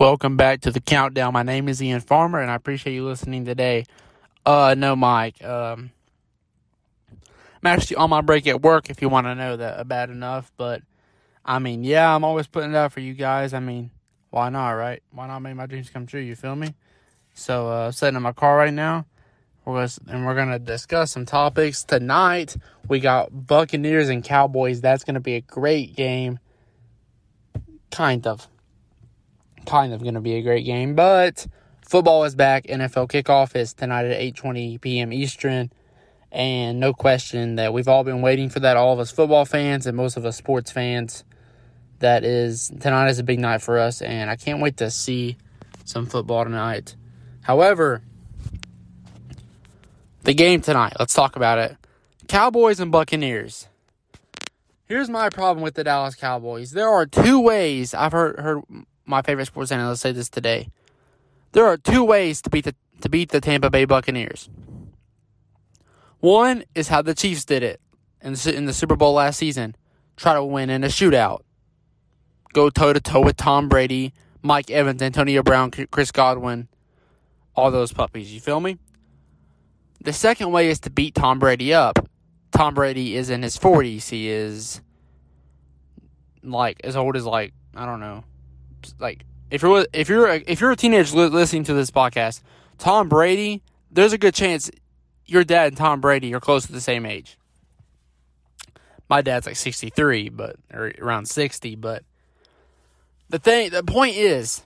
Welcome back to the countdown. My name is Ian Farmer, and I appreciate you listening today. Uh, no, Mike. Um, I'm actually on my break at work. If you want to know that bad enough, but I mean, yeah, I'm always putting it out for you guys. I mean, why not, right? Why not make my dreams come true? You feel me? So, uh, sitting in my car right now, we're gonna, and we're gonna discuss some topics tonight. We got Buccaneers and Cowboys. That's gonna be a great game. Kind of kind of going to be a great game. But football is back. NFL kickoff is tonight at 8:20 p.m. Eastern, and no question that we've all been waiting for that. All of us football fans and most of us sports fans. That is tonight is a big night for us, and I can't wait to see some football tonight. However, the game tonight. Let's talk about it. Cowboys and Buccaneers. Here's my problem with the Dallas Cowboys. There are two ways I've heard heard my favorite sports analyst say this today. There are two ways to beat the to beat the Tampa Bay Buccaneers. One is how the Chiefs did it in the, in the Super Bowl last season. Try to win in a shootout. Go toe to toe with Tom Brady, Mike Evans, Antonio Brown, Chris Godwin, all those puppies. You feel me? The second way is to beat Tom Brady up. Tom Brady is in his 40s. He is like as old as like I don't know like if you're if you're a, if you're a teenager listening to this podcast, Tom Brady, there's a good chance your dad and Tom Brady are close to the same age. My dad's like 63, but or around 60, but the thing the point is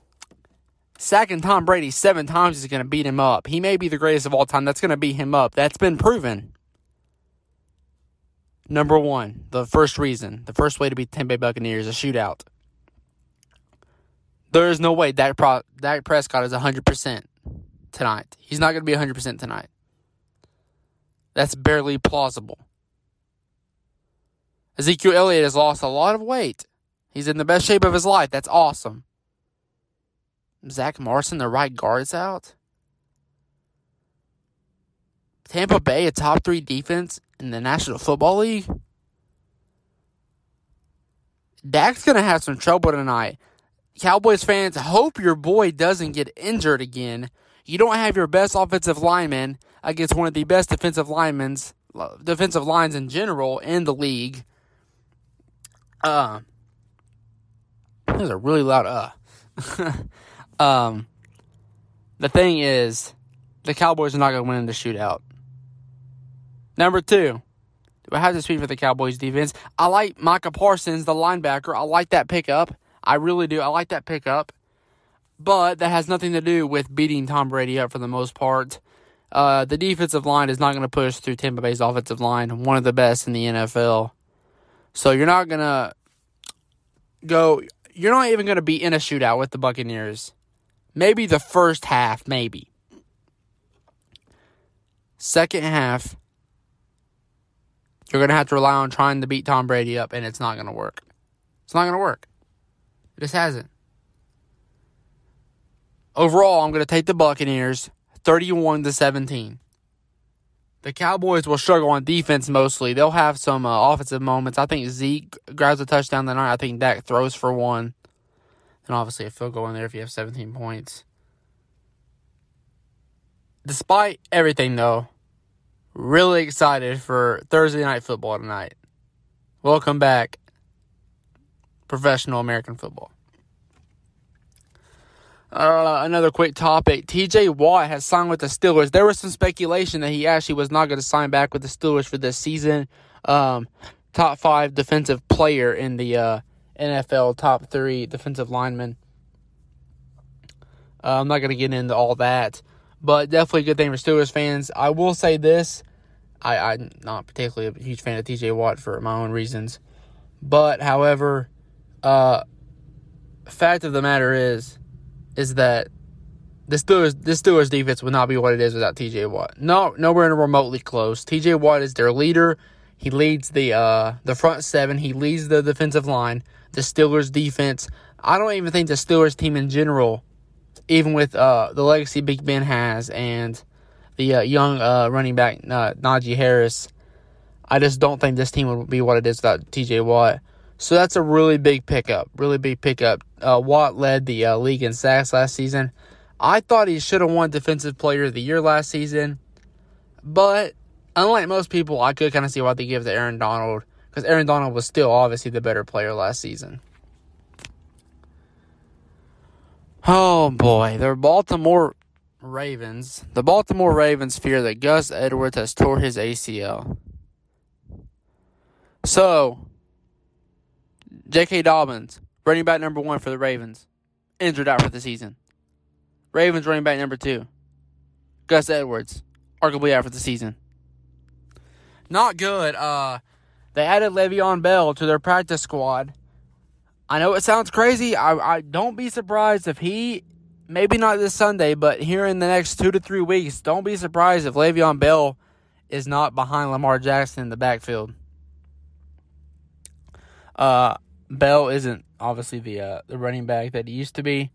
sacking Tom Brady 7 times is going to beat him up. He may be the greatest of all time. That's going to beat him up. That's been proven. Number 1, the first reason, the first way to beat Tampa Bay Buccaneers is a shootout. There is no way Dak, Pro- Dak Prescott is 100% tonight. He's not going to be 100% tonight. That's barely plausible. Ezekiel Elliott has lost a lot of weight. He's in the best shape of his life. That's awesome. Zach Morrison, the right guard's out. Tampa Bay, a top three defense in the National Football League. Dak's going to have some trouble tonight. Cowboys fans, hope your boy doesn't get injured again. You don't have your best offensive lineman against one of the best defensive linemen, defensive lines in general in the league. Uh, there's a really loud uh. um, the thing is, the Cowboys are not going to win in the shootout. Number two, do I have to speak for the Cowboys defense? I like Micah Parsons, the linebacker. I like that pickup. I really do. I like that pickup. But that has nothing to do with beating Tom Brady up for the most part. Uh, the defensive line is not going to push through Tampa Bay's offensive line, one of the best in the NFL. So you're not going to go, you're not even going to be in a shootout with the Buccaneers. Maybe the first half, maybe. Second half, you're going to have to rely on trying to beat Tom Brady up, and it's not going to work. It's not going to work. It just hasn't. Overall, I'm going to take the Buccaneers 31 to 17. The Cowboys will struggle on defense mostly. They'll have some uh, offensive moments. I think Zeke grabs a touchdown tonight. I think Dak throws for one. And obviously a field goal in there if you have 17 points. Despite everything, though, really excited for Thursday night football tonight. Welcome back professional American football. Uh, another quick topic. TJ Watt has signed with the Steelers. There was some speculation that he actually was not going to sign back with the Steelers for this season. Um, top five defensive player in the uh, NFL, top three defensive lineman. Uh, I'm not going to get into all that, but definitely a good thing for Steelers fans. I will say this I, I'm not particularly a huge fan of TJ Watt for my own reasons. But, however, uh, fact of the matter is, is that the Steelers, this Steelers defense would not be what it is without T.J. Watt. No, nowhere in a remotely close. T.J. Watt is their leader. He leads the uh, the front seven. He leads the defensive line. The Steelers defense. I don't even think the Steelers team in general, even with uh, the legacy Big Ben has and the uh, young uh, running back uh, Najee Harris, I just don't think this team would be what it is without T.J. Watt. So that's a really big pickup. Really big pickup. Uh, Watt led the uh, league in sacks last season. I thought he should have won Defensive Player of the Year last season. But unlike most people, I could kind of see why they give to Aaron Donald because Aaron Donald was still obviously the better player last season. Oh boy, the Baltimore Ravens. The Baltimore Ravens fear that Gus Edwards has tore his ACL. So, J.K. Dobbins, running back number one for the Ravens, injured out for the season. Ravens running back number two, Gus Edwards, arguably out for the season. Not good. Uh, they added Le'Veon Bell to their practice squad. I know it sounds crazy. I, I don't be surprised if he, maybe not this Sunday, but here in the next two to three weeks, don't be surprised if Le'Veon Bell is not behind Lamar Jackson in the backfield. Uh, Bell isn't obviously the uh, the running back that he used to be,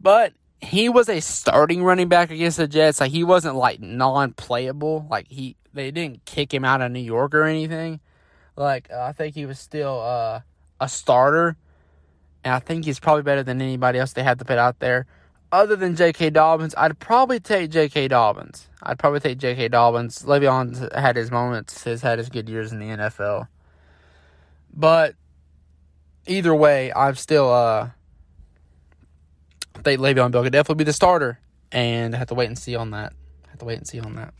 but he was a starting running back against the Jets. Like he wasn't like non-playable. Like he they didn't kick him out of New York or anything. Like uh, I think he was still uh, a starter, and I think he's probably better than anybody else they had to put out there. Other than J.K. Dobbins, I'd probably take J.K. Dobbins. I'd probably take J.K. Dobbins. Le'Veon had his moments. Has had his good years in the NFL, but either way, I'm still uh think Le'Veon Bell could definitely be the starter, and I have to wait and see on that. I have to wait and see on that.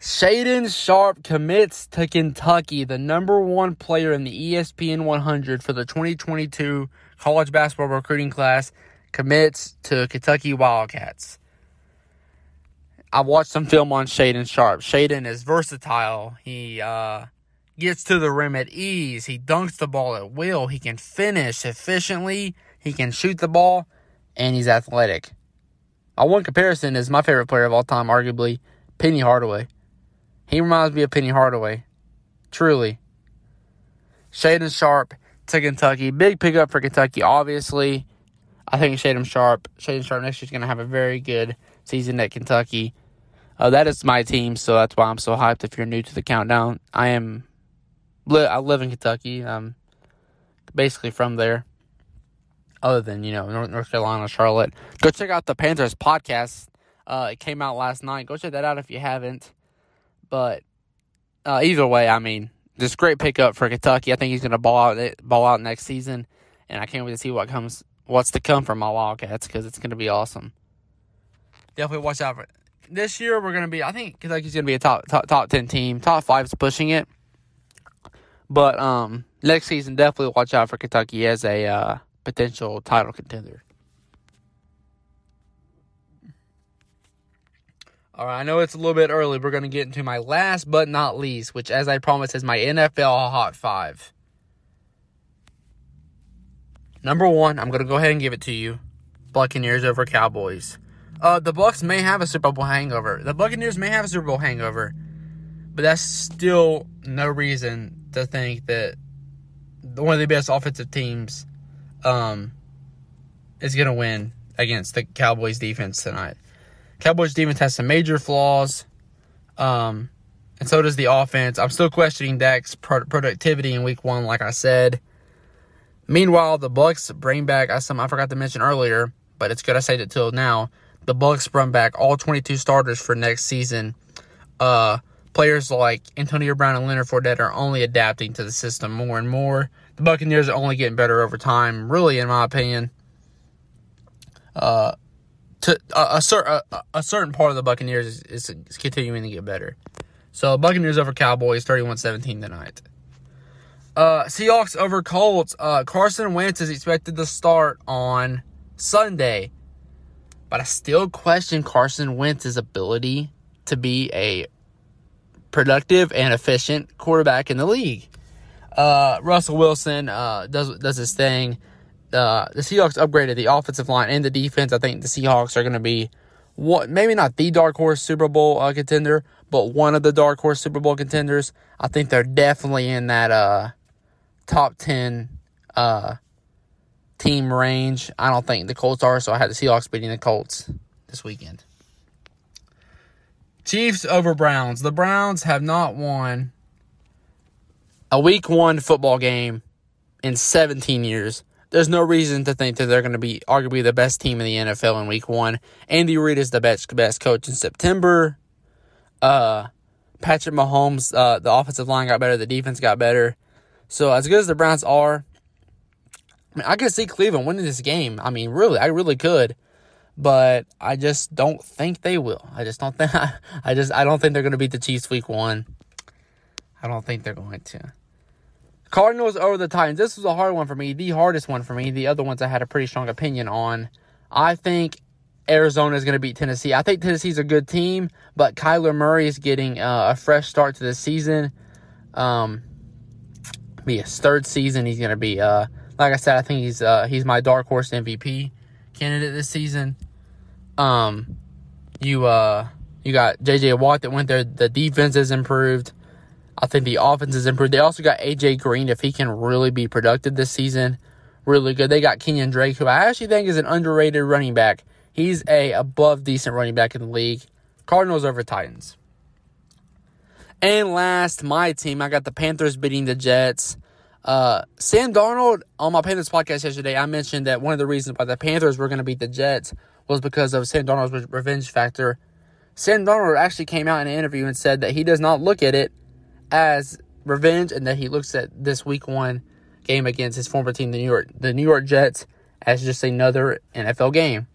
Shaedon Sharpe commits to Kentucky, the number one player in the ESPN 100 for the 2022 college basketball recruiting class, commits to Kentucky Wildcats. I watched some film on Shaedon Sharpe. Shaedon is versatile. He uh, gets to the rim at ease. He dunks the ball at will. He can finish efficiently. He can shoot the ball, and he's athletic. My one comparison is my favorite player of all time, arguably Penny Hardaway. He reminds me of Penny Hardaway, truly. Shaedon Sharpe to Kentucky, big pickup for Kentucky. Obviously, I think Shaedon Sharpe, Shaedon Sharpe next year is going to have a very good season at Kentucky. Uh, that is my team, so that's why I'm so hyped. If you're new to the countdown, I am I live in Kentucky. I'm basically from there. Other than you know North, North Carolina, Charlotte. Go check out the Panthers podcast. Uh, it came out last night. Go check that out if you haven't. But uh, either way, I mean, this great pickup for Kentucky. I think he's going to ball out ball out next season, and I can't wait to see what comes what's to come from my Wildcats because it's going to be awesome. Definitely watch out for it. This year we're going to be. I think Kentucky's going to be a top top top ten team. Top five is pushing it. But um, next season, definitely watch out for Kentucky as a uh, potential title contender. All right, I know it's a little bit early. We're going to get into my last but not least, which, as I promised, is my NFL Hot Five. Number one, I'm going to go ahead and give it to you: Buccaneers over Cowboys. Uh, the Bucks may have a Super Bowl hangover. The Buccaneers may have a Super Bowl hangover, but that's still no reason to think that one of the best offensive teams um, is going to win against the Cowboys defense tonight. Cowboys defense has some major flaws, um, and so does the offense. I'm still questioning Dak's productivity in Week One, like I said. Meanwhile, the Bucks bring back I some I forgot to mention earlier, but it's good I said it till now. The Bucks bring back all 22 starters for next season. Uh, players like Antonio Brown and Leonard Fournette are only adapting to the system more and more. The Buccaneers are only getting better over time, really, in my opinion. Uh, to a, a, a, a certain part of the Buccaneers is, is, continuing to get better. So Buccaneers over Cowboys, 31-17 tonight. Uh, Seahawks over Colts. Uh, Carson Wentz is expected to start on Sunday, but I still question Carson Wentz's ability to be a productive and efficient quarterback in the league. Uh, Russell Wilson uh, does does his thing. Uh, the Seahawks upgraded the offensive line and the defense. I think the Seahawks are going to be what maybe not the dark horse Super Bowl uh, contender, but one of the dark horse Super Bowl contenders. I think they're definitely in that uh, top ten uh, team range. I don't think the Colts are, so I had the Seahawks beating the Colts this weekend. Chiefs over Browns. The Browns have not won a week one football game in 17 years. There's no reason to think that they're going to be arguably the best team in the NFL in week one. Andy Reid is the best best coach in September. Uh, Patrick Mahomes, uh, the offensive line got better, the defense got better. So as good as the Browns are, I mean, I could see Cleveland winning this game. I mean, really, I really could, but I just don't think they will. I just don't think. I just I don't think they're going to beat the Chiefs week one. I don't think they're going to. Cardinals over the Titans. This was a hard one for me, the hardest one for me. The other ones I had a pretty strong opinion on. I think Arizona is going to beat Tennessee. I think Tennessee's a good team, but Kyler Murray is getting uh, a fresh start to the season. Um, be his third season. He's going to be, uh, like I said, I think he's uh, he's my dark horse MVP candidate this season. Um, you uh, you got J.J. Watt that went there. The defense has improved. I think the offense has improved. They also got A.J. Green if he can really be productive this season. Really good. They got Kenyan Drake, who I actually think is an underrated running back. He's a above decent running back in the league. Cardinals over Titans. And last, my team, I got the Panthers beating the Jets. Uh, Sam Darnold on my Panthers podcast yesterday, I mentioned that one of the reasons why the Panthers were going to beat the Jets was because of Sam Darnold's revenge factor. Sam Darnold actually came out in an interview and said that he does not look at it as revenge and that he looks at this week one game against his former team, the New York the New York Jets, as just another NFL game.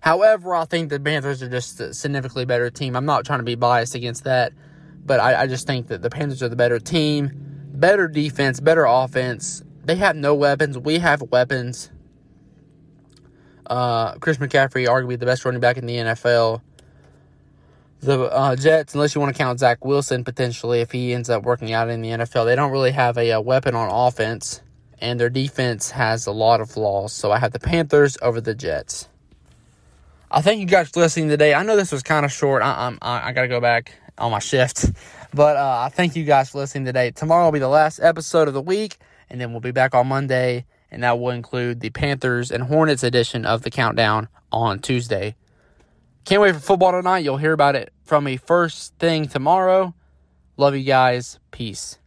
However, I think the Panthers are just a significantly better team. I'm not trying to be biased against that, but I, I just think that the Panthers are the better team, better defense, better offense. They have no weapons. We have weapons. Uh, Chris McCaffrey, arguably the best running back in the NFL the uh, Jets, unless you want to count Zach Wilson potentially, if he ends up working out in the NFL, they don't really have a, a, weapon on offense, and their defense has a lot of flaws. So I have the Panthers over the Jets. I thank you guys for listening today. I know this was kind of short. I, I, I got to go back on my shift, but uh, I thank you guys for listening today. Tomorrow will be the last episode of the week, and then we'll be back on Monday, and that will include the Panthers and Hornets edition of the countdown on Tuesday. Can't wait for football tonight. You'll hear about it from me first thing tomorrow. Love you guys. Peace.